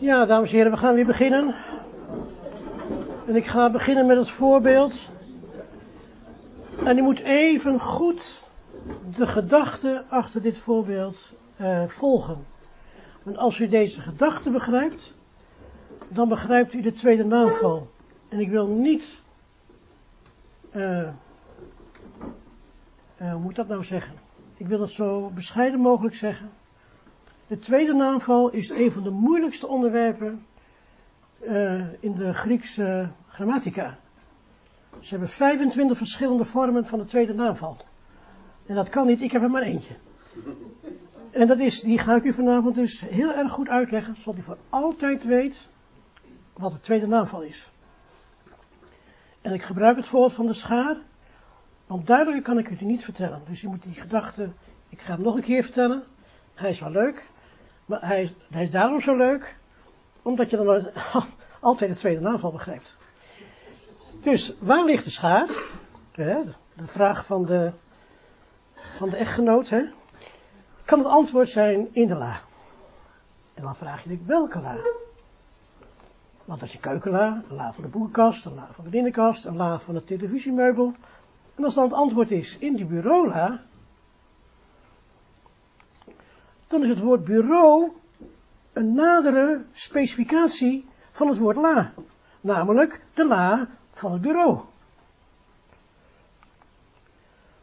Ja, dames en heren, we gaan weer beginnen. En ik ga beginnen met het voorbeeld. En u moet even goed de gedachte achter dit voorbeeld uh, volgen. Want als u deze gedachte begrijpt, dan begrijpt u de tweede naamval. En ik wil niet, uh, uh, hoe moet ik dat nou zeggen? Ik wil het zo bescheiden mogelijk zeggen. De tweede naamval is een van de moeilijkste onderwerpen uh, in de Griekse grammatica. Ze hebben 25 verschillende vormen van de tweede naamval. En dat kan niet, ik heb er maar eentje. En dat is, die ga ik u vanavond dus heel erg goed uitleggen, zodat u voor altijd weet wat de tweede naamval is. En ik gebruik het voorbeeld van de schaar, want duidelijker kan ik u die niet vertellen. Dus u moet die gedachte, ik ga hem nog een keer vertellen. Hij is wel leuk, maar hij is, hij daarom zo leuk, omdat je dan altijd de tweede naamval begrijpt. Dus, waar ligt de schaar? De vraag van de, van de echtgenoot, hè? Kan het antwoord zijn in de la? En dan vraag je je welke la? Want als je keukenla, een la van de boekenkast, een la van de binnenkast, een la van het televisiemeubel. En als dan het antwoord is in die bureaula, dan is het woord bureau een nadere specificatie van het woord la. Namelijk de la van het bureau.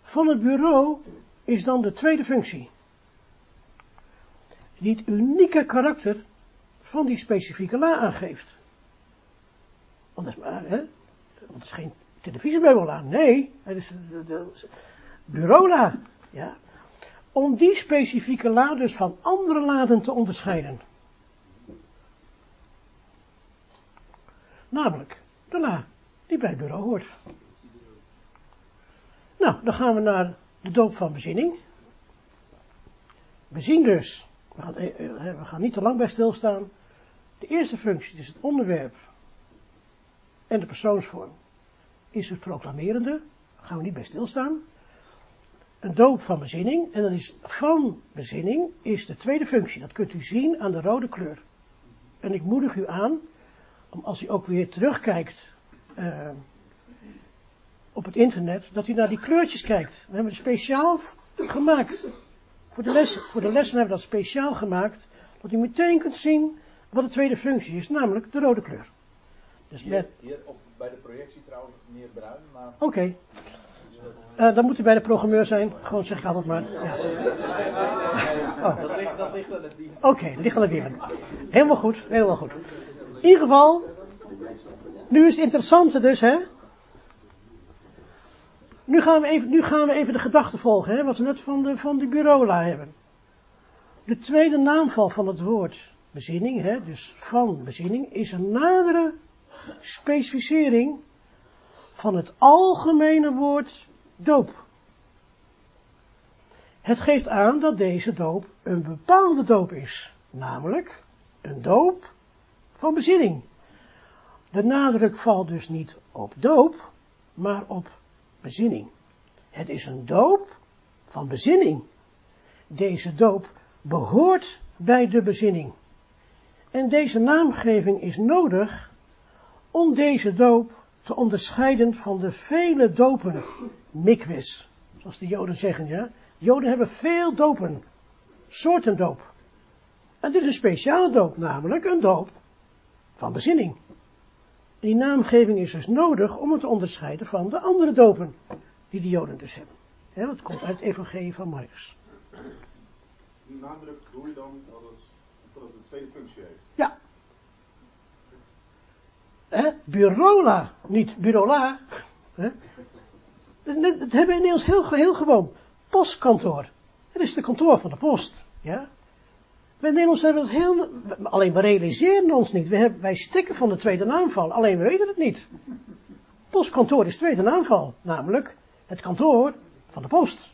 Van het bureau is dan de tweede functie. Die het unieke karakter van die specifieke la aangeeft. Want dat is maar, hè? Het is geen televisiemeubel Nee, het is de, de, bureaula. Ja om die specifieke la van andere laden te onderscheiden. Namelijk, de la die bij het bureau hoort. Nou, dan gaan we naar de doop van bezinning. Bezien dus. We gaan, eh, eh, we gaan niet te lang bij stilstaan. De eerste functie, dus het onderwerp en de persoonsvorm, is het proclamerende. Daar gaan we niet bij stilstaan een doop van bezinning. En dat is van bezinning is de tweede functie. Dat kunt u zien aan de rode kleur. En ik moedig u aan, om als u ook weer terugkijkt uh, op het internet, dat u naar die kleurtjes kijkt. We hebben het speciaal gemaakt. Voor de, les, voor de lessen hebben we dat speciaal gemaakt, dat u meteen kunt zien wat de tweede functie is, namelijk de rode kleur. Dus hier, net... hier op, bij de projectie trouwens meer bruin, maar... Oké. Okay. Uh, dan moet u bij de programmeur zijn. Gewoon zeg ik altijd maar. Ja. Oh. Dat, ligt, dat ligt aan het. Oké, okay, ligt aan het dier. Helemaal goed, helemaal goed. In ieder geval, nu is het interessante dus, hè. Nu gaan we even, nu gaan we even de gedachte volgen, hè, wat we net van de, van de bureaula hebben. De tweede naamval van het woord bezinning, hè, dus van bezinning, is een nadere specificering van het algemene woord doop. Het geeft aan dat deze doop een bepaalde doop is, namelijk een doop van bezinning. De nadruk valt dus niet op doop, maar op bezinning. Het is een doop van bezinning. Deze doop behoort bij de bezinning. En deze naamgeving is nodig om deze doop te onderscheiden van de vele dopen, mikwis, zoals de Joden zeggen, ja. Joden hebben veel dopen, soorten doop. En dit is een speciale doop, namelijk een doop van bezinning. En die naamgeving is dus nodig om het te onderscheiden van de andere dopen die de Joden dus hebben. Ja, dat komt uit het evangelie van Marcus. Die nadruk doe je dan dat het, dat het een tweede functie heeft? Ja, Hè? Bureaula, niet bureaula. Hè? Dat hebben we in heel, heel gewoon. Postkantoor. Het is de kantoor van de post. Ja? Wij Nederlands hebben het heel, alleen we realiseren ons niet. We hebben, wij stikken van de tweede naamval, alleen we weten het niet. Postkantoor is tweede naamval, namelijk het kantoor van de post.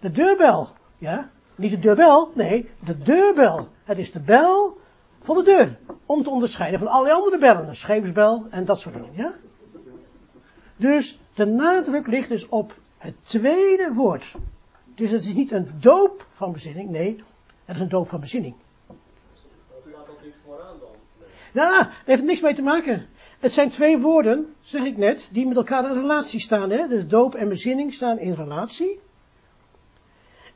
De deurbel, ja, niet de deurbel, nee, de deurbel. Het is de bel van de deur. Om te onderscheiden van alle andere bellen. Een scheepsbel en dat soort dingen. Ja? Dus de nadruk ligt dus op het tweede woord. Dus het is niet een doop van bezinning. Nee, het is een doop van bezinning. Nou, daar heeft niks mee te maken. Het zijn twee woorden, zeg ik net, die met elkaar in relatie staan. Hè? Dus doop en bezinning staan in relatie.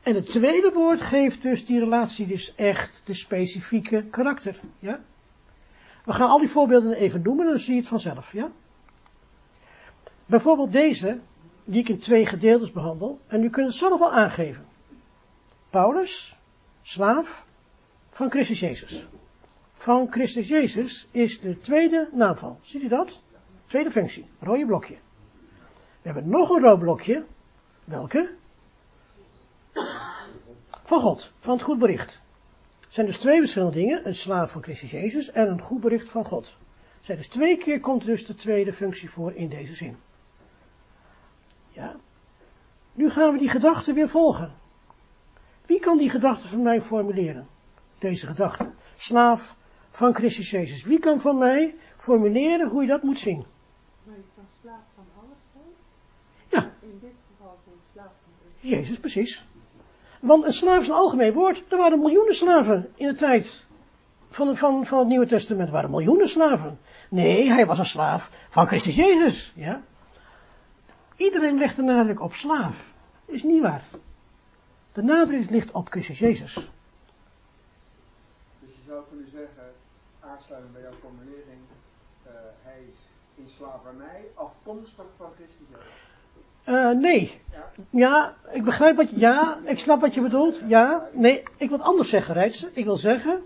En het tweede woord geeft dus die relatie dus echt de specifieke karakter. Ja? We gaan al die voorbeelden even noemen, dan zie je het vanzelf. Ja? Bijvoorbeeld deze, die ik in twee gedeeltes behandel. En u kunt het zelf al aangeven. Paulus, slaaf van Christus Jezus. Van Christus Jezus is de tweede naamval. Ziet u dat? Tweede functie, rode blokje. We hebben nog een rood blokje. Welke? Van God, van het goed bericht. Het zijn dus twee verschillende dingen. Een slaaf van Christus Jezus en een goed bericht van God. Zijn dus twee keer komt dus de tweede functie voor in deze zin. Ja. Nu gaan we die gedachte weer volgen. Wie kan die gedachte van mij formuleren? Deze gedachte. Slaaf van Christus Jezus. Wie kan van mij formuleren hoe je dat moet zien? Maar je kan slaaf van alles zijn? Ja. In dit geval van slaaf van Christus. Jezus, precies. Want een slaaf is een algemeen woord. Er waren miljoenen slaven in de tijd van, van, van het Nieuwe Testament. Er waren miljoenen slaven. Nee, hij was een slaaf van Christus Jezus. Ja? Iedereen legt de nadruk op slaaf. Is niet waar. De nadruk ligt op Christus Jezus. Dus je zou kunnen zeggen, aansluitend bij jouw formulering, eh, hij is in slavernij afkomstig van Christus Jezus. Eh, nee. Ja, ik begrijp wat je, ja, ik snap wat je bedoelt. Ja, nee, ik wil anders zeggen, Rijtse. Ik wil zeggen,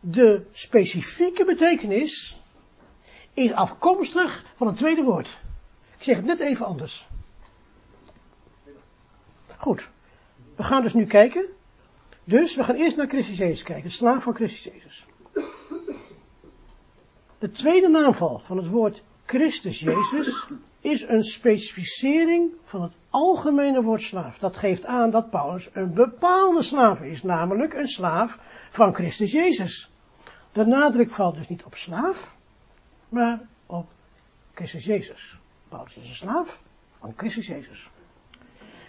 de specifieke betekenis is afkomstig van het tweede woord. Ik zeg het net even anders. Goed. We gaan dus nu kijken. Dus we gaan eerst naar Christus Jezus kijken. Slaaf van Christus Jezus. De tweede naamval van het woord Christus Jezus is een specificering van het algemene woord slaaf. Dat geeft aan dat Paulus een bepaalde slaaf is, namelijk een slaaf van Christus Jezus. De nadruk valt dus niet op slaaf, maar op Christus Jezus. Paulus is een slaaf van Christus Jezus.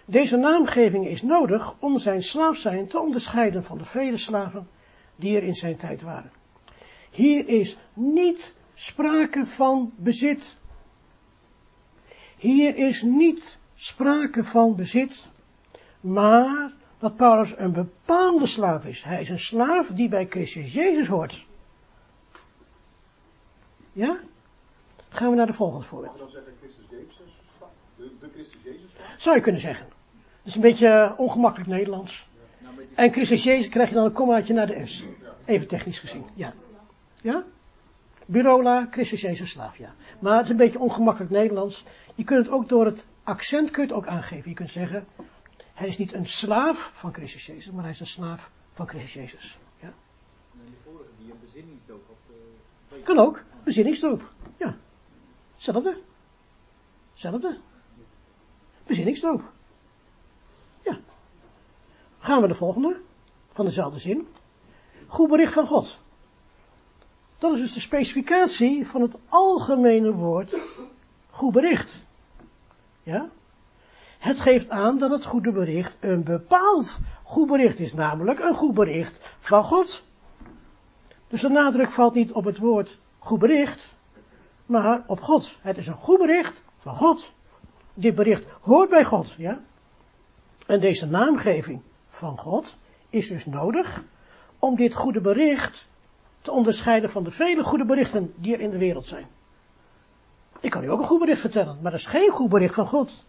Deze naamgeving is nodig om zijn slaaf zijn te onderscheiden van de vele slaven die er in zijn tijd waren. Hier is niet sprake van bezit. Hier is niet sprake van bezit, maar dat Paulus een bepaalde slaaf is. Hij is een slaaf die bij Christus Jezus hoort. Ja? Gaan we naar de volgende voorbeeld. dan zeggen Christus Jezus? De, de Christus Jezus? Zou je kunnen zeggen. Dat is een beetje eh, ongemakkelijk Nederlands. En Christus Jezus krijg je dan een kommaatje naar de S. Even technisch gezien, ja. Ja? Burola, Christus Jezus slaaf, ja. Maar het is een beetje ongemakkelijk Nederlands. Je kunt het ook door het accent kun je het ook aangeven. Je kunt zeggen, hij is niet een slaaf van Christus Jezus, maar hij is een slaaf van Christus Jezus. Ja. Vorige die een bezinningsdoop Kan ook, bezinningsdoop. Ja. Hetzelfde. Hetzelfde. Bezinningsdoop. Ja. Gaan we de volgende. Van dezelfde zin. Goed bericht van God. Dat is dus de specificatie van het algemene woord goed bericht. Ja? Het geeft aan dat het goede bericht een bepaald goed bericht is, namelijk een goed bericht van God. Dus de nadruk valt niet op het woord goed bericht, maar op God. Het is een goed bericht van God. Dit bericht hoort bij God, ja. En deze naamgeving van God is dus nodig om dit goede bericht te onderscheiden van de vele goede berichten die er in de wereld zijn. Ik kan u ook een goed bericht vertellen, maar dat is geen goed bericht van God.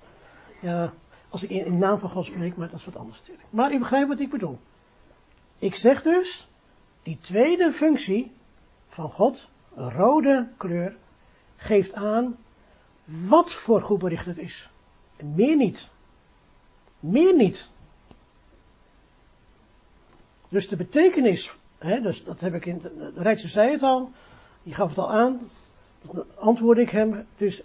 Ja, als ik in, in naam van God spreek, maar dat is wat anders. Maar u begrijpt wat ik bedoel. Ik zeg dus, die tweede functie van God, een rode kleur, geeft aan wat voor goed bericht het is. En meer niet. Meer niet. Dus de betekenis, hè, dus dat heb ik in, de Rijtse zei het al, die gaf het al aan, dat antwoordde ik hem. Dus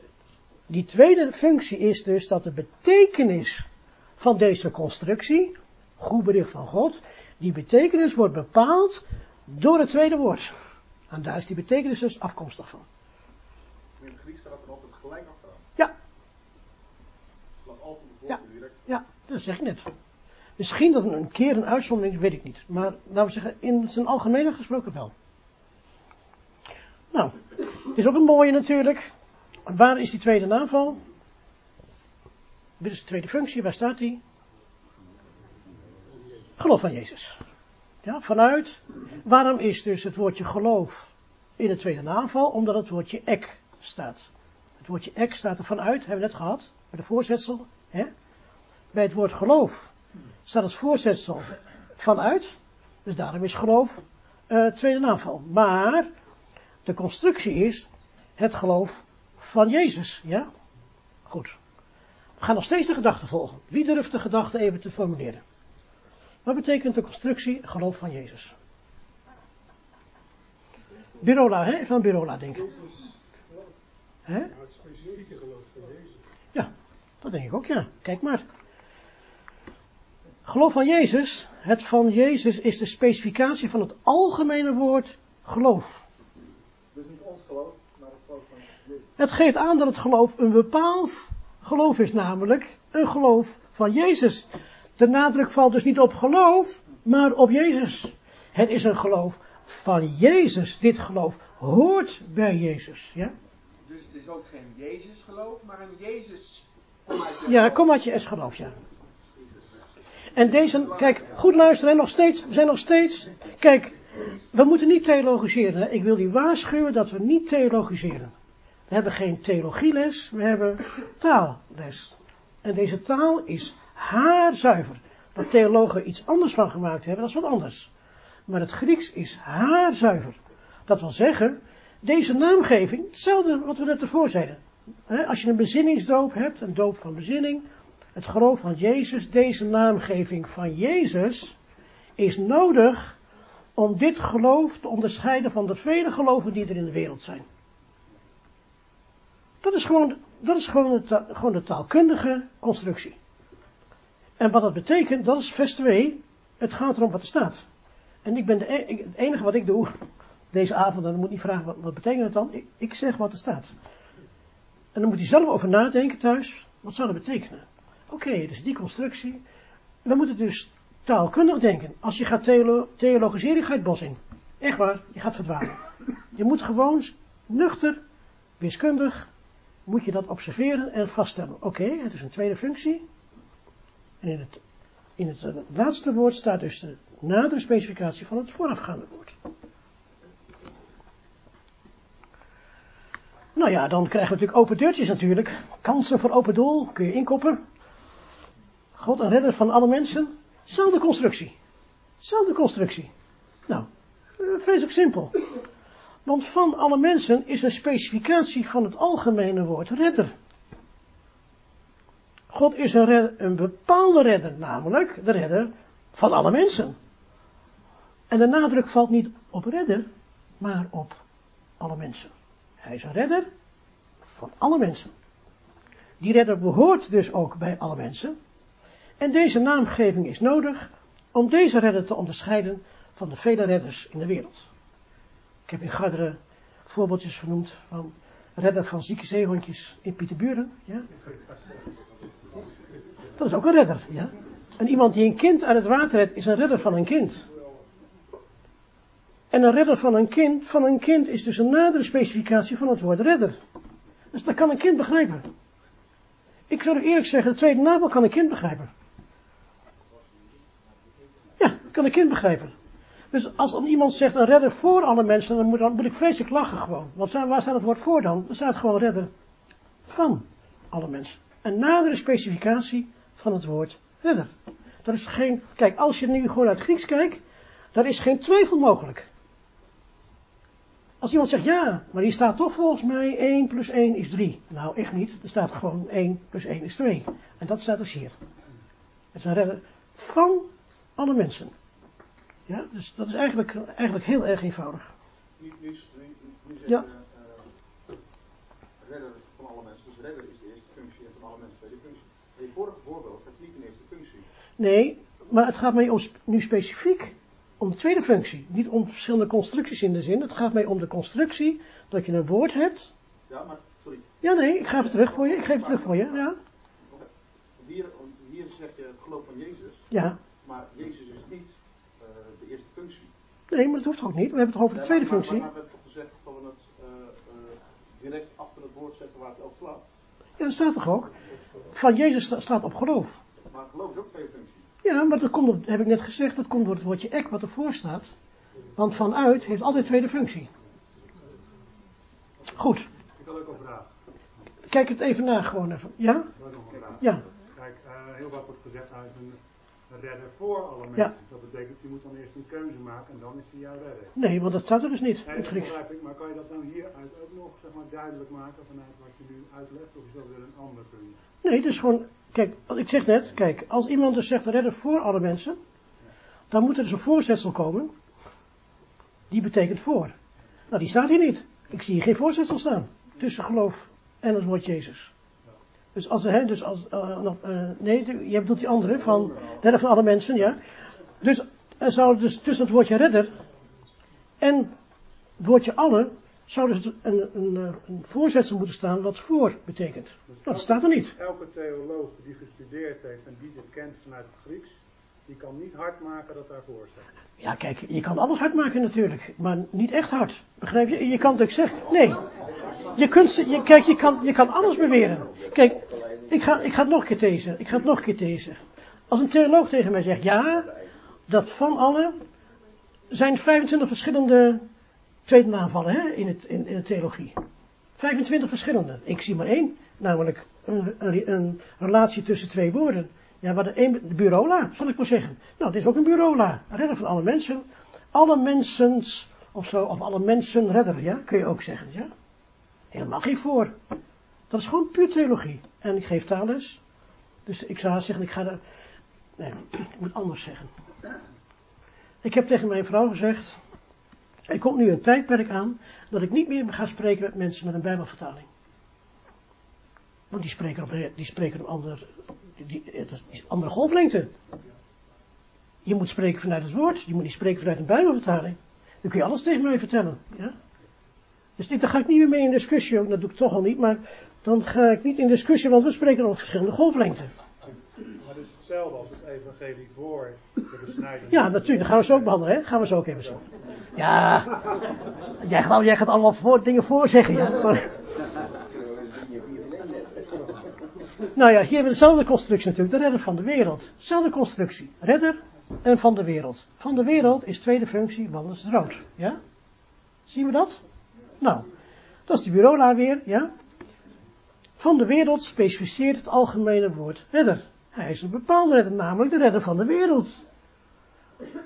die tweede functie is dus dat de betekenis van deze constructie, goed bericht van God, die betekenis wordt bepaald door het tweede woord. En daar is die betekenis dus afkomstig van. In het Grieks staat er altijd gelijk achteraan. Ja, Laat altijd de Ja. direct. ja, dat zeg ik net. Misschien dat een keer een uitzondering is, weet ik niet. Maar laten we zeggen, in zijn algemene gesproken wel. Nou, is ook een mooie natuurlijk. Waar is die tweede naamval? Dit is de tweede functie, waar staat die? Geloof van Jezus. Ja, vanuit. Waarom is dus het woordje geloof in de tweede naamval? Omdat het woordje ek staat. Het woordje ek staat er vanuit, hebben we net gehad, bij de voorzetsel. Hè? Bij het woord geloof staat het voorzetsel vanuit. Dus daarom is geloof uh, tweede naamval. Maar de constructie is het geloof van Jezus. Ja? Goed. We gaan nog steeds de gedachte volgen. Wie durft de gedachte even te formuleren? Wat betekent de constructie geloof van Jezus? Birola, hè? Van Birola, denk ik. Hè? het specifieke geloof van Jezus. Ja, dat denk ik ook, ja. Kijk maar. Geloof van Jezus, het van Jezus is de specificatie van het algemene woord geloof. Dus niet ons geloof, maar het geloof van Jezus. Het geeft aan dat het geloof een bepaald geloof is, namelijk een geloof van Jezus. De nadruk valt dus niet op geloof, maar op Jezus. Het is een geloof van Jezus. Dit geloof hoort bij Jezus. Ja? Dus het is ook geen Jezus geloof, maar een Jezus. Kom uit je Ja, kom uit je S geloof, ja. En deze, kijk, goed luisteren, nog steeds, we zijn nog steeds, kijk, we moeten niet theologiseren. Ik wil u waarschuwen dat we niet theologiseren. We hebben geen theologieles, we hebben taalles. En deze taal is haarzuiver. Dat theologen iets anders van gemaakt hebben, dat is wat anders. Maar het Grieks is haarzuiver. Dat wil zeggen, deze naamgeving, hetzelfde wat we net ervoor zeiden. Als je een bezinningsdoop hebt, een doop van bezinning, het geloof van Jezus, deze naamgeving van Jezus, is nodig om dit geloof te onderscheiden van de vele geloven die er in de wereld zijn. Dat is gewoon, dat is gewoon, de, gewoon de taalkundige constructie. En wat dat betekent, dat is vers 2. Het gaat erom wat er staat. En ik ben de, e- het enige wat ik doe, deze avond, dan moet niet vragen wat, betekent het dan. Ik, ik zeg wat er staat. En dan moet hij zelf over nadenken thuis. Wat zou dat betekenen? Oké, dus die constructie. We moeten dus taalkundig denken. Als je gaat theolo theologiseren, ga je het bos in. Echt waar, je gaat verdwalen. Je moet gewoon nuchter, wiskundig, moet je dat observeren en vaststellen. Oké, het is een tweede functie. En in het, in het laatste woord staat dus de nadere specificatie van het voorafgaande woord. Nou ja, dan krijgen we natuurlijk open deurtjes natuurlijk. Kansen voor open doel, kun je inkoppen. God een redder van alle mensen. Zelfde constructie. Zelfde constructie. Nou, eh, vreselijk simpel. Want van alle mensen is een specificatie van het algemene woord redder. God is een, redder, een bepaalde redder, namelijk de redder van alle mensen. En de nadruk valt niet op redder, maar op alle mensen. Hij is een redder van alle mensen. Die redder behoort dus ook bij alle mensen. En deze naamgeving is nodig om deze redder te onderscheiden van de vele redders in de wereld. Ik heb in Garderen voorbeeldjes vernoemd van redder van zieke zeehondjes in Pieterburen. Ja? Dat is ook een redder. Ja? En iemand die een kind uit het water redt, is een redder van een kind. En een redder van een kind, van een kind is dus een nadere specificatie van het woord redder. Dus dat kan een kind begrijpen. Ik zou eerlijk zeggen, de tweede navel kan een kind begrijpen. Kan een kind begrijpen. Dus als iemand zegt een redder voor alle mensen, dan moet, dan ik vreselijk lachen gewoon. Want waar staat het woord voor dan? Er staat gewoon redder van alle mensen. Een nadere specificatie van het woord redder. Dat is geen, kijk, als je nu gewoon uit Grieks kijkt, daar is geen twijfel mogelijk. Als iemand zegt ja, maar hier staat toch volgens mij 1 plus 1 is 3. Nou, echt niet. Er staat gewoon 1 plus 1 is 2. En dat staat dus hier. Het is een redder van alle mensen. Ja, dus dat is eigenlijk, eigenlijk heel erg eenvoudig. Nu, nu, nu, nu zeg Ja. je, eh, redder van alle mensen. Dus redder is de eerste functie en van alle mensen de tweede functie. In je vorige voorbeeld gaat niet een eerste functie. Nee, maar het gaat mij om, nu specifiek om de tweede functie. Niet om verschillende constructies in de zin. Het gaat mij om de constructie dat je een woord hebt. Ja, maar, sorry. Ja, nee, ik geef het terug voor je. Ik geef het terug voor je. Ja. Hier, hier zeg je het geloof van Jezus, Ja. maar Jezus is niet eh, de eerste functie. Nee, maar dat hoeft ook niet. We hebben het toch over de tweede maar- maar- functie. Maar, we hebben toch gezegd dat we het eh, eh, direct achter het woord zetten waar het ook slaat. Ja, dat staat toch ook? Van Jezus sta- staat op geloof. Maar geloof is ook twee functies. Ja, maar dat komt, op- heb ik net gezegd, dat komt door het woordje ek wat ervoor staat. Want vanuit heeft altijd tweede functie. Goed, Ik had ook een vraag. kijk het even na gewoon even. Ja? Ik had nog een vraag. Ja. Kijk, eh, heel wat wordt gezegd, een een redder voor alle mensen. Ja. Dat betekent, je moet dan eerst een keuze maken en dan is hij jouw redder. Nee, want dat staat er dus niet in het Grieks. ik, maar kan je dat nou hieruit ook nog zeg maar, duidelijk maken vanuit wat je nu uitlegt? Of is dat weer een ander punt? Nee, dus gewoon, kijk, wat ik zeg net, kijk, als iemand dus zegt redder voor alle mensen, dan moet er dus een voorzetsel komen. Die betekent voor. Nou, die staat hier niet. Ik zie hier geen voorzetsel staan. Tussen geloof en het woord Jezus. Dus als, hè, dus als, nog, eh, nee, je bedoelt die andere, van redder van alle mensen, ja. Dus er zou dus tussen het woordje redder en het woordje alle, zou dus een, een voorzetsel moeten staan wat voor betekent. Nou, dat staat er niet. Elke theoloog die gestudeerd heeft en die dit kent vanuit het Grieks, die kan niet hard maken dat daarvoor staat. Ja, kijk, je kan alles hard maken natuurlijk, maar niet echt hard. Begrijp je? Je kan het ook zeggen. Nee. Je kunt, je, kijk, je kan, je kan alles beweren. Kijk, ik ga, ik ga het nog een keer tezen. Ik ga het nog een keer tezen. Als een theoloog tegen mij zegt, ja, dat van alle zijn 25 verschillende tweede naamvallen hè, in, het, in, in de theologie. 25 verschillende. Ik zie maar één, namelijk een, een, een relatie tussen twee woorden. Ja, maar de, een, de bureaula, zal ik maar zeggen. Nou, het is ook een. Een redder van alle mensen. Alle mensens, of zo, of alle mensen redder, ja, kun je ook zeggen, ja. Helemaal geen voor. Dat is gewoon puur theologie. En ik geef taalles. Dus ik zou zeggen, ik ga er, nee, ik moet anders zeggen. Ik heb tegen mijn vrouw gezegd, er komt nu een tijdperk aan, dat ik niet meer ga spreken met mensen met een bijbelvertaling. Want die spreken op, die spreken op ander, die, die, het is- is andere golflengte. Je moet spreken vanuit het woord, je moet niet spreken vanuit een bijbelvertaling. Dan kun je alles tegen mij vertellen. Ja? Dus dit, daar ga ik niet meer mee in discussie, ook, dat doe ik toch al niet, maar dan ga ik niet in discussie, want we spreken op verschillende golflengten. Maar dus hetzelfde als het evangelie voor de besnijding. Ja, natuurlijk, dat gaan we zo ook behandelen, hè? Gaan we zo ook even zo. Ja, jij, gaat- jij gaat allemaal voor, dingen voorzeggen, ja. Maar... Nou ja, hier hebben we dezelfde constructie natuurlijk, de redder van de wereld. Dezelfde constructie, redder en van de wereld. Van de wereld is tweede functie, is rood, ja? Zien we dat? Nou, dat is die bureaula weer, ja? Van de wereld specificeert het algemene woord redder. Hij is een bepaalde redder, namelijk de redder van de wereld.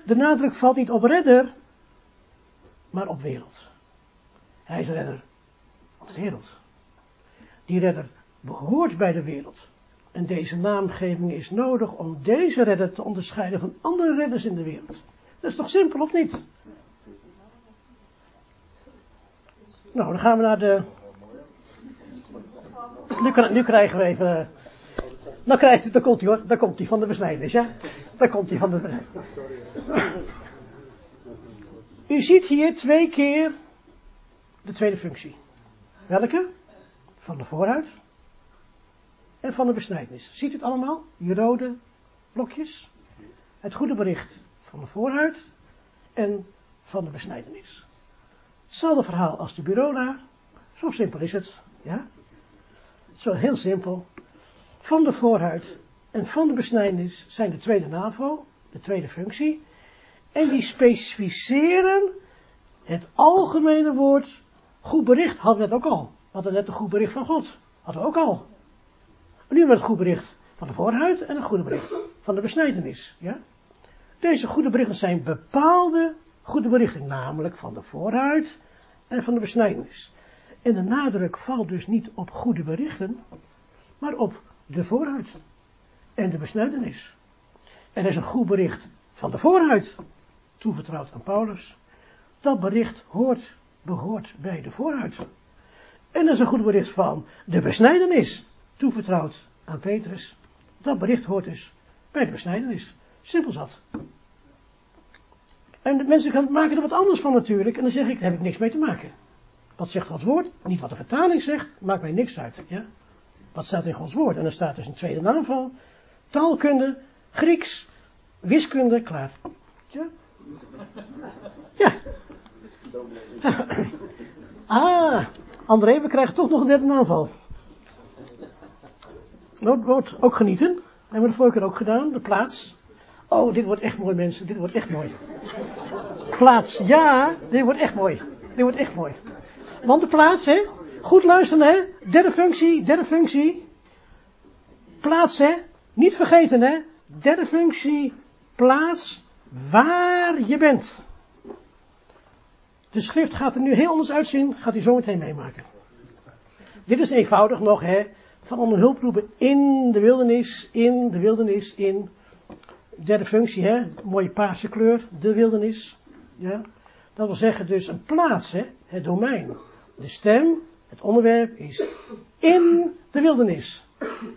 De nadruk valt niet op redder, maar op wereld. Hij is redder van de wereld. Die redder behoort bij de wereld. En deze naamgeving is nodig om deze redder te onderscheiden van andere redders in de wereld. Dat is toch simpel of niet? Nou, dan gaan we naar de. Nu, nu krijgen we even. eh, Dan krijgt u, daar komt hij hoor, daar komt hij van de besnijdenis, ja? Daar komt hij van de besnijdenis. U ziet hier twee keer de tweede functie. Welke? Van de voorhuid en van de besnijdenis. Ziet u het allemaal? Die rode blokjes. Het goede bericht van de voorhuid en van de besnijdenis. Hetzelfde verhaal als de bureaula. Zo simpel is het. Ja? Zo heel simpel. Van de voorhuid en van de besnijdenis zijn de tweede NAVO, de tweede functie. En die specificeren het algemene woord goed bericht. Hadden we net ook al. We hadden net een goed bericht van God. Hadden we ook al. Nu hebben we het goed bericht van de voorhuid en een goede bericht van de besnijdenis. Ja? Deze goede berichten zijn bepaalde goede berichten, namelijk van de voorhuid en van de besnijdenis. En de nadruk valt dus niet op goede berichten, maar op de voorhuid en de besnijdenis. Er is een goed bericht van de voorhuid, toevertrouwd aan Paulus. Dat bericht hoort, behoort bij de voorhuid. En er is een goed bericht van de besnijdenis, toevertrouwd aan Petrus. Dat bericht hoort dus bij de besnijdenis. Simpel zat. En de mensen gaan- maken er wat anders van natuurlijk. En dan zeg ik, daar heb ik niks mee te maken. Wat zegt dat woord? Niet wat de vertaling zegt, maakt mij niks uit. Ja? Wat staat in Gods woord? En er staat dus een tweede naamval. taalkunde, Grieks, wiskunde, klaar. Ja? Ja. Ah, André, we krijgen toch nog een derde aanval. Dat wordt ook genieten. Hebben we de vorige keer ook gedaan, de plaats. Oh, dit wordt echt mooi mensen, dit wordt echt mooi. Plaats, ja, dit wordt echt mooi. Dit wordt echt mooi. Want de plaats, hè. Goed luisteren, hè. Derde functie, derde functie. Plaats, hè. Niet vergeten, hè. Derde functie, plaats waar je bent. De schrift gaat er nu heel anders uitzien, gaat u zo meteen meemaken. Dit is eenvoudig nog, hè. Van onder hulproepen in de wildernis, in de wildernis, in. Derde functie, hè. Mooie paarse kleur, de wildernis. Ja. Dat wil zeggen dus een plaats, hè. Het domein. De stem, het onderwerp is in de wildernis.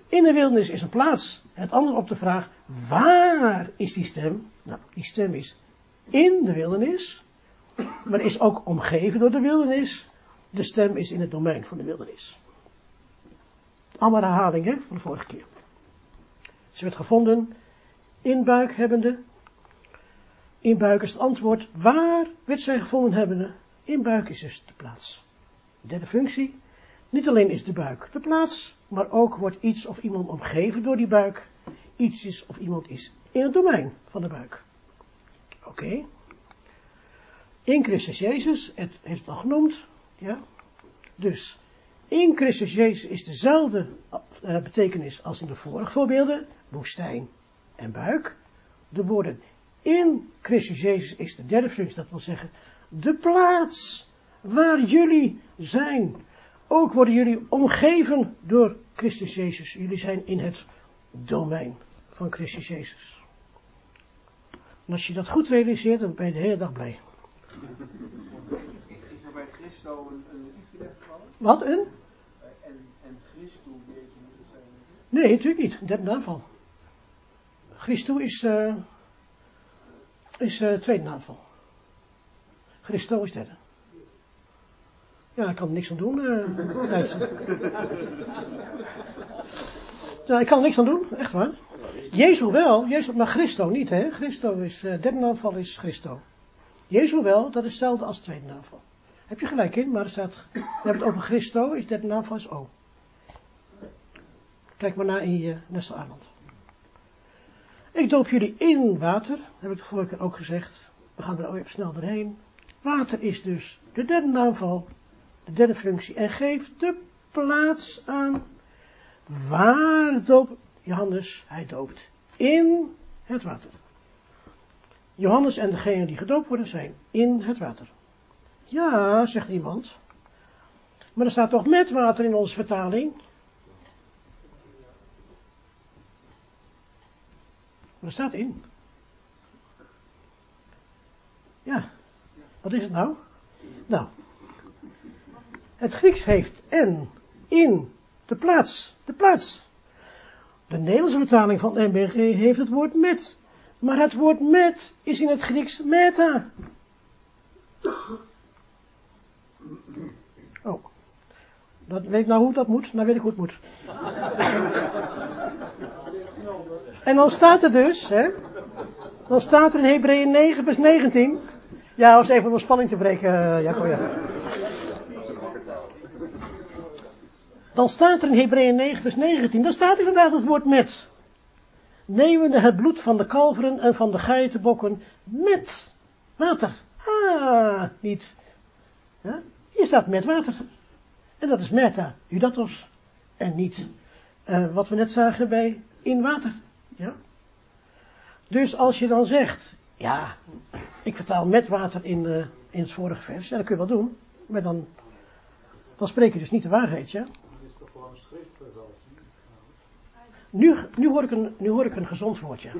In de wildernis is een plaats. Het antwoord op de vraag, waar is die stem? Nou, die stem is in de wildernis, maar is ook omgeven door de wildernis. De stem is in het domein van de wildernis. Allemaal herhalingen van de vorige keer. Ze werd gevonden in buik hebbende. In buik is het antwoord, waar werd zij gevonden hebbende? In buik is dus de plaats. Derde functie, niet alleen is de buik de plaats, maar ook wordt iets of iemand omgeven door die buik. Iets is of iemand is in het domein van de buik. Oké. In Christus Jezus, het heeft het al genoemd, ja. Dus, in Christus Jezus is dezelfde uh, betekenis als in de vorige voorbeelden, woestijn en buik. De woorden in Christus Jezus is de derde functie, dat wil zeggen, de plaats waar jullie zijn. Ook worden jullie omgeven door Christus Jezus. Jullie zijn in het domein van Christus Jezus. En als je dat goed realiseert, dan ben je de hele dag blij. Er bij Christo een, een gevallen? Wat, een? En, en Christo, Jezus zijn? Nee, natuurlijk niet. Derde aanval. Christo is, uh, is uh, tweede aanval. Christo is derde. Ja, ik kan er niks aan doen. Uh, ja, ik kan er niks aan doen, echt waar. Jezus wel, Jezus, maar Christo niet, hè. Christo is, uh, derde aanval is Christo. Jezus wel, dat is hetzelfde als tweede aanval. Heb je gelijk in, maar er staat, we hebben het over Christo, is derde aanval is O. Kijk maar naar in je Nesteravond. Ik doop jullie in water, heb ik de vorige keer ook gezegd. We gaan er even snel doorheen. Water is dus de derde aanval, de derde functie, en geeft de plaats aan waar doopt Johannes, hij doopt in het water. Johannes en degenen die gedoopt worden zijn in het water. Ja, zegt iemand. Maar er staat toch met water in onze vertaling? Er staat in. Ja. Wat is het nou? Nou. Het Grieks heeft en, in, de plaats, de plaats. De Nederlandse vertaling van NBG heeft het woord met. Maar het woord met is in het Grieks meta. Oh. Dat, weet ik nou hoe dat moet? Nou weet ik hoe het moet. En dan staat er dus, hè. Dan staat er in Hebreeën 9 vers 19. Ja, was even om de spanning te breken, uh, Jacob, ja. Dan staat er in Hebreeën 9 vers 19, dan staat inderdaad het woord met. Nemende het bloed van de kalveren en van de geitenbokken met water. Ah, niet. Ja? Hier staat met water. En dat is meta, udatos. En niet uh, wat we net zagen bij in water. Ja? Dus als je dan zegt, ja, ik vertaal met water in, uh, in het vorige vers, ja, dat kun je wel doen. Maar dan, dan spreek je dus niet de waarheid, ja. Nu, nu, hoor ik een, nu hoor ik een gezond woordje.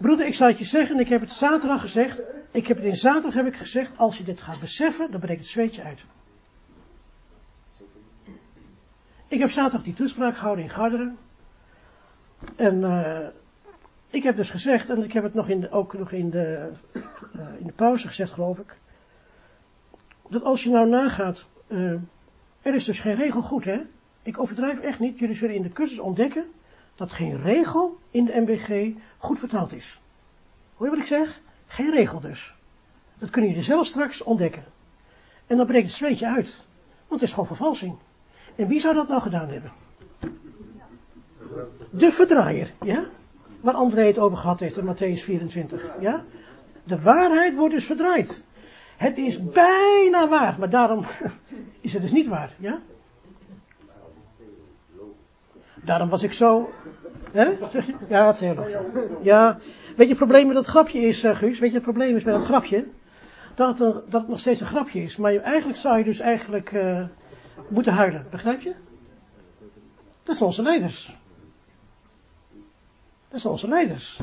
Broeder, ik zal het je zeggen, ik heb het zaterdag gezegd. Ik heb het in zaterdag heb ik gezegd, als je dit gaat beseffen, dan breekt het zweetje uit. Ik heb zaterdag die toespraak gehouden in Garderen. En uh, ik heb dus gezegd, en ik heb het nog in ook nog in de, uh, in de pauze gezegd, geloof ik. Dat als je nou nagaat, uh, er is dus geen regel goed, hè? Ik overdrijf echt niet. Jullie zullen in de cursus ontdekken dat geen regel in de MBG goed vertaald is. Hoor je wat ik zeg? Geen regel dus. Dat kunnen jullie zelf straks ontdekken. En dan breekt het zweetje uit. Want het is gewoon vervalsing. En wie zou dat nou gedaan hebben? De verdraaier, ja? Waar André het over gehad heeft in Matthäus 24, ja? De waarheid wordt dus verdraaid. Het is bijna waar, maar daarom is het dus niet waar, ja? Daarom was ik zo. Hè? Ja, zeg je? Ja, weet je het probleem met dat grapje is, uh, Guus? Weet je het probleem is met dat grapje? Dat het, dat het nog steeds een grapje is. Maar eigenlijk zou je dus eigenlijk uh, moeten huilen. Begrijp je? Dat zijn onze leiders. Dat zijn onze leiders.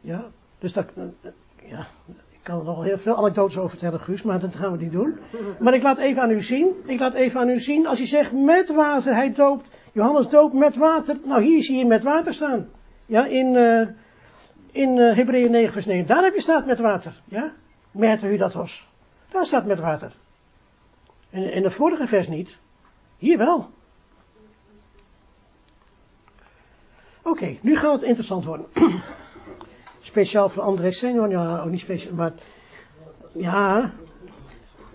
Ja, dus dat, uh, ja, ik kan er nog heel veel anekdotes over vertellen, Guus, maar dat gaan we niet doen. Maar ik laat even aan u zien, ik laat even aan u zien, als hij zegt met water, hij doopt, Johannes doopt met water, nou hier zie je met water staan. Ja, in, in uh, Hebreeën 9 vers 9, daar heb je staat met water, ja. Merten u dat was. Daar staat met water. En in de vorige vers niet. Hier wel. Oké, nu gaat het interessant worden. speciaal voor André Senior, ja, ook niet speciaal, maar ja.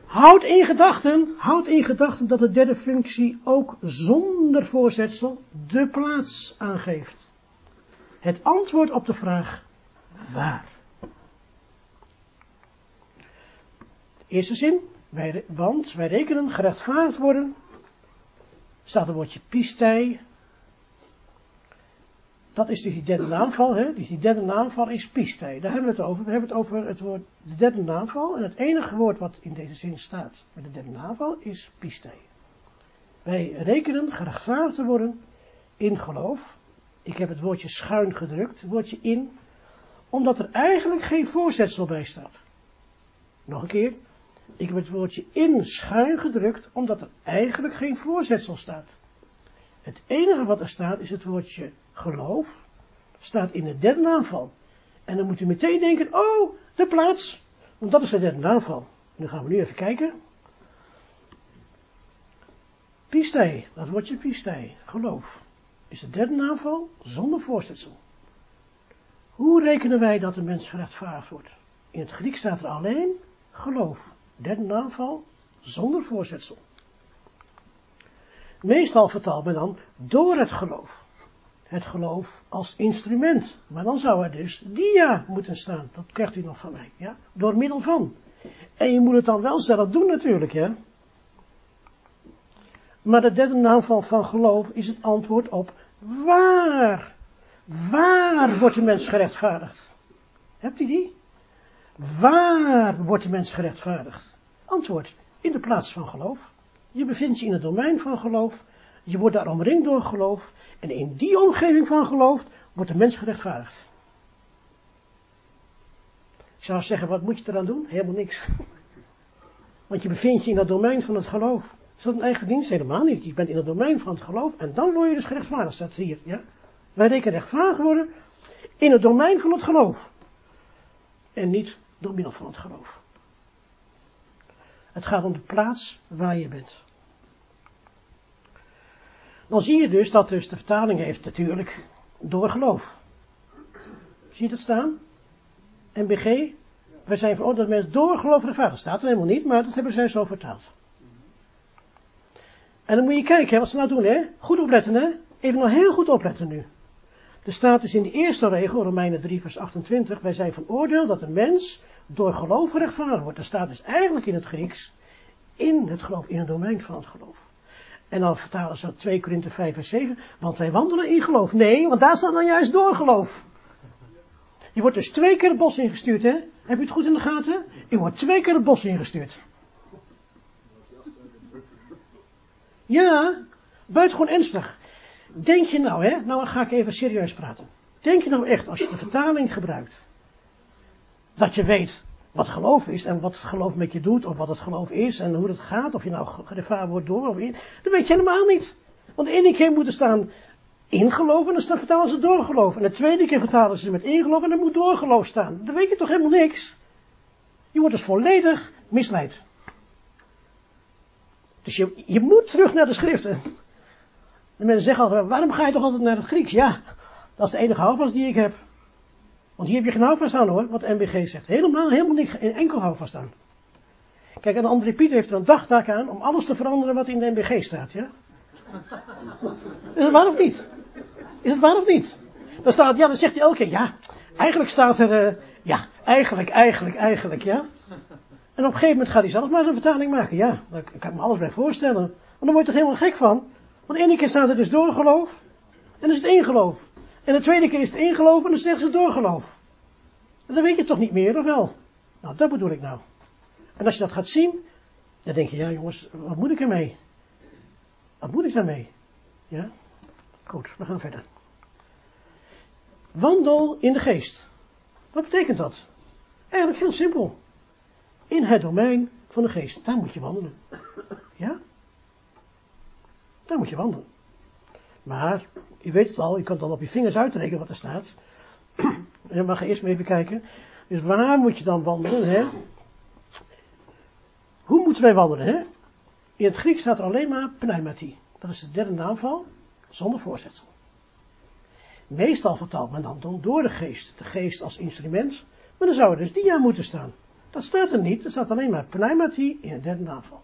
Houd in gedachten, houd in gedachten dat de derde functie ook zonder voorzetsel de plaats aangeeft. Het antwoord op de vraag waar. Eerste zin, wij, want wij rekenen gerechtvaardigd worden, staat het woordje pistei. Dat is dus die derde naamval, hè? Dus die derde naamval is pistei. Daar hebben we het over. We hebben het over het woord de derde naamval. En het enige woord wat in deze zin staat met de derde naamval is pistei. Wij rekenen gerechtvaardigd te worden in geloof. Ik heb het woordje schuin gedrukt, het woordje in, omdat er eigenlijk geen voorzetsel bij staat. Nog een keer, ik heb het woordje in schuin gedrukt, omdat er eigenlijk geen voorzetsel staat. Het enige wat er staat is het woordje geloof, staat in de derde naamval. En dan moet u meteen denken, oh, de plaats, want dat is de derde naamval. Nu gaan we nu even kijken. Pistei, dat woordje pistei, geloof, is de derde naamval zonder voorzetsel. Hoe rekenen wij dat een mens gerechtvaardigd wordt? In het Grieks staat er alleen geloof. Derde naamval zonder voorzetsel. Meestal vertaalt men dan door het geloof. Het geloof als instrument. Maar dan zou er dus dia moeten staan. Dat krijgt u nog van mij. Ja? Door middel van. En je moet het dan wel zelf doen natuurlijk. Hè? Maar de derde naamval van geloof is het antwoord op waar. Waar wordt de mens gerechtvaardigd? Hebt u die? Waar wordt de mens gerechtvaardigd? Antwoord, in de plaats van geloof. Je bevindt je in het domein van geloof. Je wordt daar omringd door geloof. En in die omgeving van geloof wordt de mens gerechtvaardigd. Ik zou zeggen, wat moet je eraan doen? Helemaal niks. Want je bevindt je in het domein van het geloof. Is dat een eigen dienst? Helemaal niet. Je bent in het domein van het geloof en dan word je dus gerechtvaardigd, staat hier. Ja? Wij rekenen rechtvaardig worden in het domein van het geloof. En niet door middel van het geloof. Het gaat om de plaats waar je bent. Dan zie je dus dat dus de vertaling heeft natuurlijk door geloof. Zie je het staan? MBG, wij zijn veroordeeld dat mensen door geloof rechtvaardig. staat er helemaal niet, maar dat hebben zij zo vertaald. En dan moet je kijken wat ze nou doen, hè. Goed opletten, hè. Even nog heel goed opletten nu. Er staat dus in de eerste regel, Romeinen 3 vers 28, wij zijn van oordeel dat een mens door geloof rechtvaardig wordt. Er staat dus eigenlijk in het Grieks, in het geloof, in het domein van het geloof. En dan vertalen ze 2 Korinthe 5 vers 7, want wij wandelen in geloof. Nee, want daar staat dan juist door geloof. Je wordt dus twee keer het bos ingestuurd, hè? Heb je het goed in de gaten? Je wordt twee keer het bos ingestuurd. Ja, buitengewoon ernstig. Denk je nou, hè? Nou ga ik even serieus praten. Denk je nou echt, als je de vertaling gebruikt, dat je weet wat geloof is en wat geloof met je doet, of wat het geloof is en hoe het gaat, of je nou gevaar wordt door of in, dat weet je helemaal niet. Want de ene keer moet er staan ingeloof en dan staan, vertalen ze doorgeloof. En de tweede keer vertalen ze met ingeloof en dan moet doorgeloof staan. Dan weet je toch helemaal niks. Je wordt dus volledig misleid. Dus je, je moet terug naar de schriften. De mensen zeggen altijd, waarom ga je toch altijd naar het Grieks? Ja, dat is de enige houvast die ik heb. Want hier heb je geen houvast aan hoor, wat MBG zegt. Helemaal, helemaal niks, geen enkel houvast aan. Kijk, en André Piet heeft er een dagtaak aan om alles te veranderen wat in de MBG staat, ja? Is het waar of niet? Is het waar of niet? Dan staat, ja, dan zegt hij elke keer, ja, eigenlijk staat er, uh, ja, eigenlijk, eigenlijk, eigenlijk, ja. En op een gegeven moment gaat hij zelf maar zijn vertaling maken, ja, daar kan ik me alles bij voorstellen. Want dan word je er helemaal gek van. Want de ene keer staat er dus doorgeloof, en dan is het één geloof. En de tweede keer is het één geloof, en dan zeggen ze doorgeloof. En dan weet je toch niet meer, of wel? Nou, dat bedoel ik nou. En als je dat gaat zien, dan denk je, ja jongens, wat moet ik ermee? Wat moet ik daarmee? Ja? Goed, we gaan verder. Wandel in de geest. Wat betekent dat? Eigenlijk heel simpel. In het domein van de geest. Daar moet je wandelen. Ja? Daar moet je wandelen. Maar, u weet het al, je kan het al op je vingers uitrekenen wat er staat. We gaan eerst maar even kijken. Dus waar moet je dan wandelen, hè? Hoe moeten wij wandelen, hè? In het Grieks staat er alleen maar pneumatie. Dat is de derde naamval, zonder voorzetsel. Meestal vertaalt men dan door de geest, de geest als instrument, maar dan zou er dus dia moeten staan. Dat staat er niet, er staat alleen maar pneumatie in het derde naamval.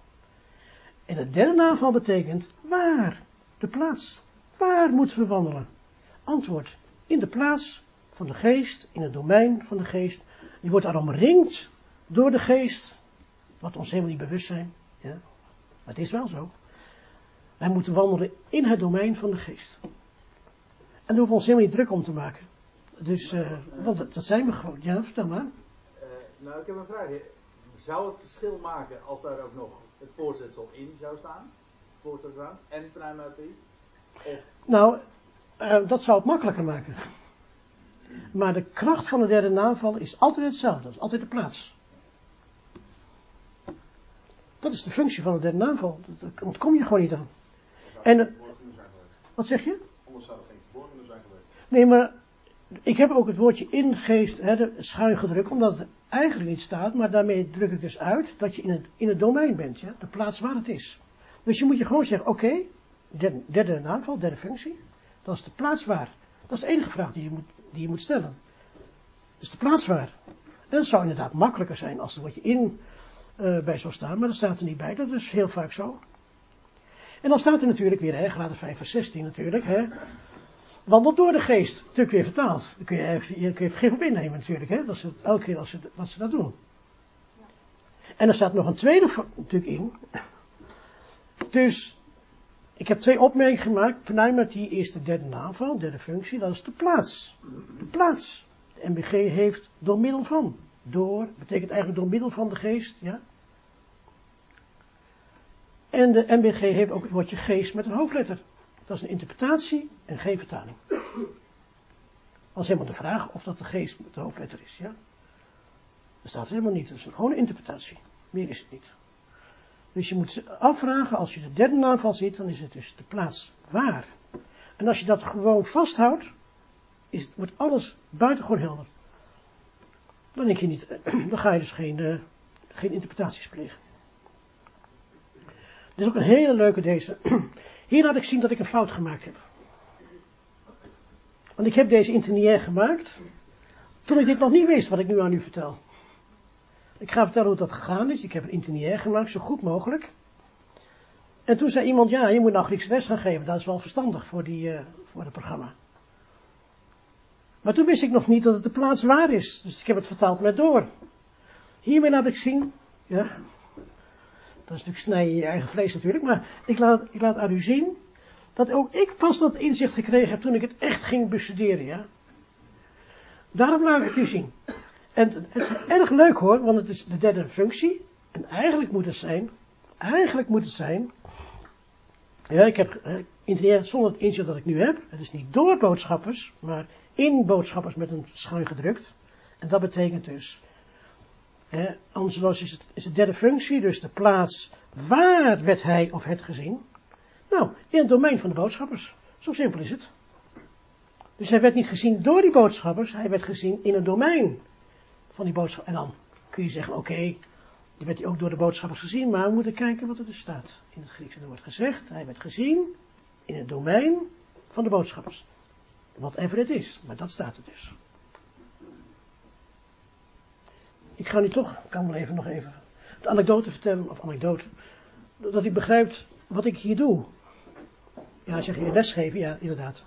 En het derde naamval betekent waar, de plaats. Waar moeten we wandelen? Antwoord, in de plaats van de geest, in het domein van de geest. Die wordt daar omringd door de geest, wat ons helemaal niet bewust zijn. Ja? Maar het is wel zo. Wij moeten wandelen in het domein van de geest. En daar hoeven we ons helemaal niet druk om te maken. Dus, uh, want dat, zijn we gewoon. Ja, vertel maar. Uh, nou, ik heb een vraag. Zou het verschil maken als daar ook nog het voorzetsel in zou staan? Voor zou staan? En. Nou, uh, dat zou het makkelijker maken. Maar de kracht van de derde naamval is altijd hetzelfde. Dat is altijd de plaats. Dat is de functie van de derde naamval. Daar ontkom je gewoon niet aan. En, wat zeg je? Anders zou er geen verborgene zijn geweest. Nee, maar ik heb ook het woordje ingeest schuin gedrukt, omdat het eigenlijk niet staat, maar daarmee druk ik dus uit dat je in het, in domein bent, ja, de plaats waar het is. Dus je moet je gewoon zeggen, oké, derde, naamval, derde functie, dat is de plaats waar. Dat is de enige vraag die je moet, die je moet stellen. Dat is de plaats waar. En zou inderdaad makkelijker zijn als er woordje in uh, bij zou staan, maar dat staat er niet bij, dat is heel vaak zo. En dan staat er natuurlijk weer, hè, Gelaten 5 vers 16 natuurlijk, hè. Wandel door de geest, natuurlijk weer vertaald. Daar kun je, even, kun je vergif op innemen natuurlijk, hè. Dat ze het, elke keer als ze, dat ze dat doen. En er staat nog een tweede natuurlijk in. Dus, ik heb twee opmerkingen gemaakt. Pneumatie is de derde naamval, derde functie, dat is de plaats. De plaats. De MBG heeft door middel van. Door, betekent eigenlijk door middel van de geest, ja. En de MBG heeft ook het woordje geest met een hoofdletter. Dat is een interpretatie en geen vertaling. Dat is helemaal de vraag of dat de geest de hoofdletter is, ja. Dat staat helemaal niet. Dat is een interpretatie. Meer is het niet. Dus je moet afvragen, als je de derde naamval ziet, dan is het dus de plaats waar. En als je dat gewoon vasthoudt, is wordt alles buitengewoon helder. Dan denk je niet, dan ga je dus geen, uh, geen interpretaties plegen. Dit is ook een hele leuke deze. Hier laat ik zien dat ik een fout gemaakt heb. Want ik heb deze internier gemaakt. Toen ik dit nog niet wist wat ik nu aan u vertel. Ik ga vertellen hoe dat gegaan is. Ik heb een internier gemaakt, zo goed mogelijk. En toen zei iemand, ja, je moet nou Griekse les gaan geven. Dat is wel verstandig voor, die, uh, voor het programma. Maar toen wist ik nog niet dat het de plaats waar is. Dus ik heb het vertaald met door. Hiermee laat ik zien, ja, dat is natuurlijk snijden je eigen vlees natuurlijk, maar ik laat, ik laat aan u zien dat ook ik pas dat inzicht gekregen heb toen ik het echt ging bestuderen, ja. Daarom laat ik het u zien. En het is erg leuk hoor, want het is de derde functie. En eigenlijk moet het zijn, eigenlijk moet het zijn, ja, ik heb uh, zonder het inzicht dat ik nu heb, het is niet door boodschappers, maar in boodschappers met een schuin gedrukt. En dat betekent dus, hè, Angelos is het, is de derde functie, dus de plaats waar werd hij of het gezien? Nou, in het domein van de boodschappers. Zo simpel is het. Dus hij werd niet gezien door die boodschappers, hij werd gezien in het domein van die boodschap. En dan kun je zeggen, oké, okay, Die werd hij ook door de boodschappers gezien, maar we moeten kijken wat er dus staat in het Grieks. En er wordt gezegd, hij werd gezien in het domein van de boodschappers. Whatever het is, maar dat staat er dus. Ik ga nu toch, kan wel even nog even de anekdote vertellen, of anekdote, dat u begrijpt wat ik hier doe. Ja, zeg je lesgeven, ja, inderdaad.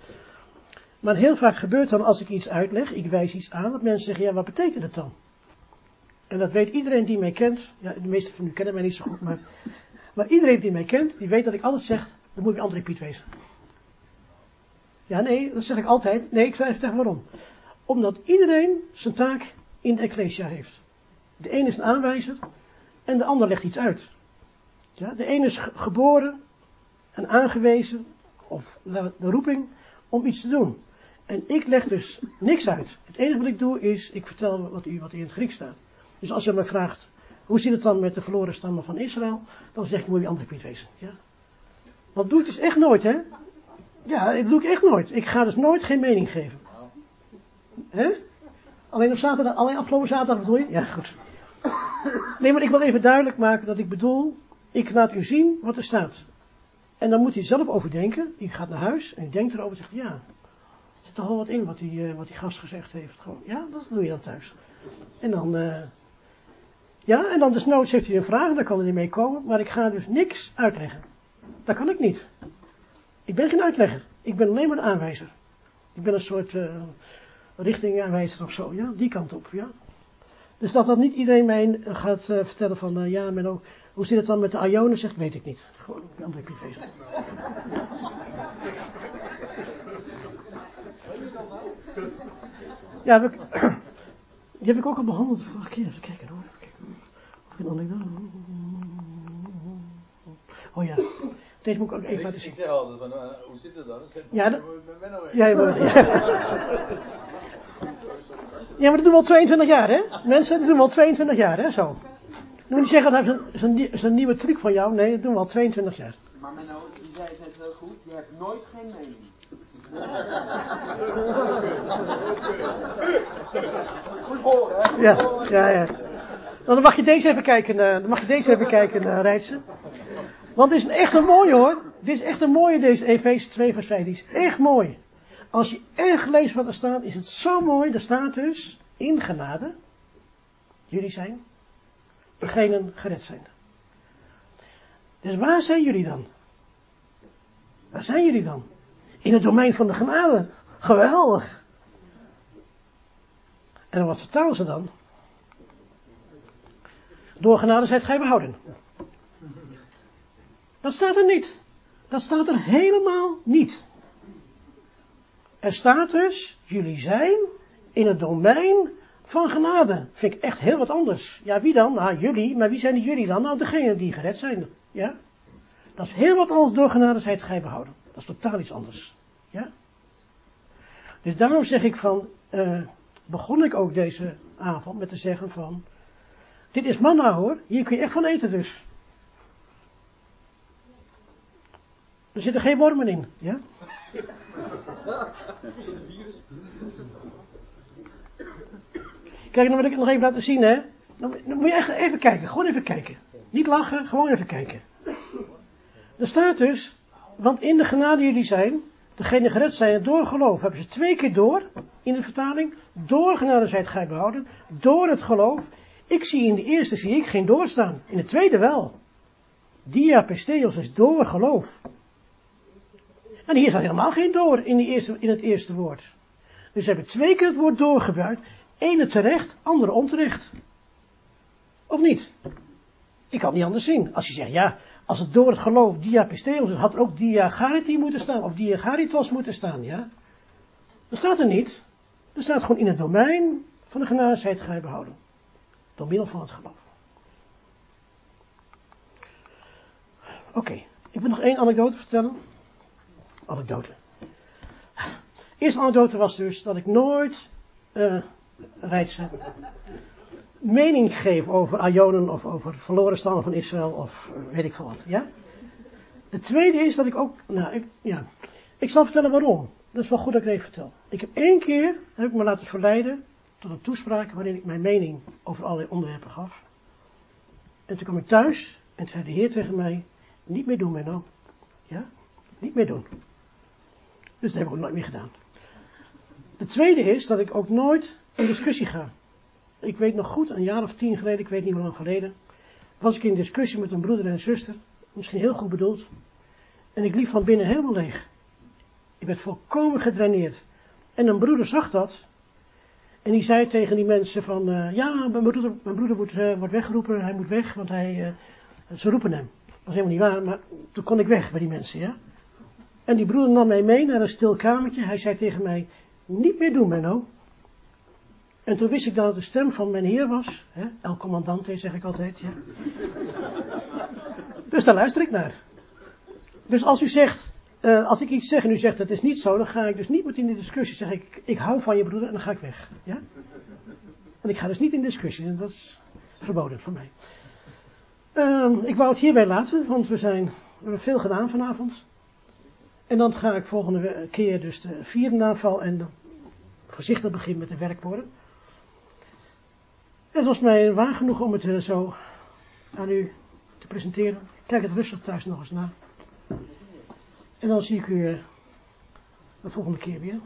Maar heel vaak gebeurt dan als ik iets uitleg, ik wijs iets aan, dat mensen zeggen, ja, wat betekent het dan? En dat weet iedereen die mij kent, ja, de meeste van u kennen mij niet zo goed, maar, maar iedereen die mij kent, die weet dat ik altijd zeg, dan moet ik André Piet wezen. Ja, nee, dat zeg ik altijd. Nee, ik zal even zeggen waarom. Omdat iedereen zijn taak in de Ecclesia heeft. De een is een aanwijzer en de ander legt iets uit. Ja, de een is geboren en aangewezen, of de roeping, om iets te doen. En ik leg dus niks uit. Het enige wat ik doe is, ik vertel wat, u, wat in het Grieks staat. Dus als je mij vraagt, hoe zit het dan met de verloren stammen van Israël? Dan zeg ik, moet je andere Piet wezen. Ja? Dat doe ik dus echt nooit, hè? Ja, dat doe ik echt nooit. Ik ga dus nooit geen mening geven. Hè? Alleen op zaterdag, alleen afgelopen zaterdag bedoel je? Ja, goed. Nee, maar ik wil even duidelijk maken dat ik bedoel, ik laat u zien wat er staat. En dan moet u zelf overdenken. U gaat naar huis en u denkt erover en zegt, ja, er zit toch wel wat in wat die, uh, wat die gast gezegd heeft. Gewoon, ja, dat doe je dan thuis. En dan, uh, ja, en dan desnoods heeft hij een vraag, daar kan hij mee komen. Maar ik ga dus niks uitleggen. Dat kan ik niet. Ik ben geen uitlegger. Ik ben alleen maar een aanwijzer. Ik ben een soort uh, richtingaanwijzer of zo, ja, die kant op, ja. Dus dat dat niet iedereen mij gaat uh, vertellen van, uh, ja, Menno, hoe zit het dan met de Ionen, zegt, weet ik niet. Gewoon, André Piet wezen. Ja, heb ik, die heb ik ook al behandeld de vorige keer. Even kijken hoor. Of ik een anekdote. Oh ja. Deze moet ik ook even laten zien. Ik zeg altijd van, hoe zit het dan? Ja, dat, ja, ja, ja. maar dat doen we al 22 jaar, hè? Mensen, dat doen we al 22 jaar, hè? Zo. Dan moet je zeggen, dat is een, is een nieuwe truc van jou. Nee, dat doen we al 22 jaar. Maar Menno, die zei het net heel goed, je hebt nooit geen mening. Goed horen, hè? Ja, ja, ja. Dan mag je deze even kijken, uh, dan mag je deze even kijken, uh, Rijtsen. Want dit is echt een mooie hoor. Dit is echt een mooie, deze Efeze 2 vers 5. Die is echt mooi. Als je echt leest wat er staat, is het zo mooi. Er staat dus, in genade, jullie zijn, degenen gered zijn. Dus waar zijn jullie dan? Waar zijn jullie dan? In het domein van de genade. Geweldig. En wat vertalen ze dan? Door genade zijt gij behouden. Dat staat er niet. Dat staat er helemaal niet. Er staat dus, jullie zijn in het domein van genade. Vind ik echt heel wat anders. Ja, wie dan? Nou, jullie. Maar wie zijn jullie dan? Nou, degenen die gered zijn. Ja? Dat is heel wat anders door genade zijt gij behouden. Dat is totaal iets anders. Ja? Dus daarom zeg ik van, uh, begon ik ook deze avond met te zeggen van, dit is manna hoor, hier kun je echt van eten dus. Er zitten geen wormen in, ja? Kijk, dan wil ik het nog even laten zien, hè. Dan, moet je echt even kijken, gewoon even kijken. Niet lachen, gewoon even kijken. Er staat dus, want in de genade jullie zijn, degene gered zijn door geloof, hebben ze twee keer door, in de vertaling, door genade zijt gij behouden, door het geloof. Ik zie in de eerste zie ik geen doorstaan, in de tweede wel. Dia pesteos is door geloof. En hier staat helemaal geen door in, de eerste, in het eerste woord. Dus ze hebben twee keer het woord door gebruikt. Ene terecht, andere onterecht. Of niet? Ik kan niet anders zien. Als je zegt, ja, als het door het geloof diapisteos is, had er ook diagariti moeten staan, of diagaritos moeten staan, ja? Dat staat er niet. Er staat gewoon in het domein van de genadigheid ga je behouden. Door middel van het geloof. Oké, ik wil nog één anekdote vertellen anekdote. Eerste anekdote was dus dat ik nooit uh, Rijtse mening geef over Ionen of over verloren stammen van Israël of weet ik veel wat. Ja? De tweede is dat ik ook, nou, ik, ja, ik zal vertellen waarom. Dat is wel goed dat ik het even vertel. Ik heb één keer, heb ik me laten verleiden tot een toespraak waarin ik mijn mening over allerlei onderwerpen gaf. En toen kwam ik thuis en toen zei de Heer tegen mij, niet meer doen Menno. Ja, niet meer doen. Dus dat heb ik ook nooit meer gedaan. De tweede is dat ik ook nooit in discussie ga. Ik weet nog goed, een jaar of tien geleden, ik weet niet hoe lang geleden, was ik in discussie met een broeder en een zuster, misschien heel goed bedoeld, en ik liep van binnen helemaal leeg. Ik werd volkomen gedraineerd. En een broeder zag dat, en die zei tegen die mensen van, uh, ja, mijn broeder, mijn wordt, uh, wordt weggeroepen, hij moet weg, want hij, uh, ze roepen hem. Dat was helemaal niet waar, maar toen kon ik weg bij die mensen, ja. En die broeder nam mij mee naar een stil kamertje. Hij zei tegen mij, niet meer doen Menno. En toen wist ik dat het de stem van mijn heer was. Hè? El commandante zeg ik altijd. Ja. Dus daar luister ik naar. Dus als u zegt, uh, als ik iets zeg en u zegt dat is niet zo, dan ga ik dus niet met in de discussie. Zeg ik, ik hou van je broeder en dan ga ik weg. Ja? En ik ga dus niet in discussie. En dat is verboden voor mij. Uh, ik wou het hierbij laten, want we, zijn, we hebben veel gedaan vanavond. En dan ga ik volgende keer dus de vierde aanval en dan voorzichtig beginnen met de werkwoorden. Het was mij waar genoeg om het zo aan u te presenteren. Kijk het rustig thuis nog eens na. En dan zie ik u de volgende keer weer.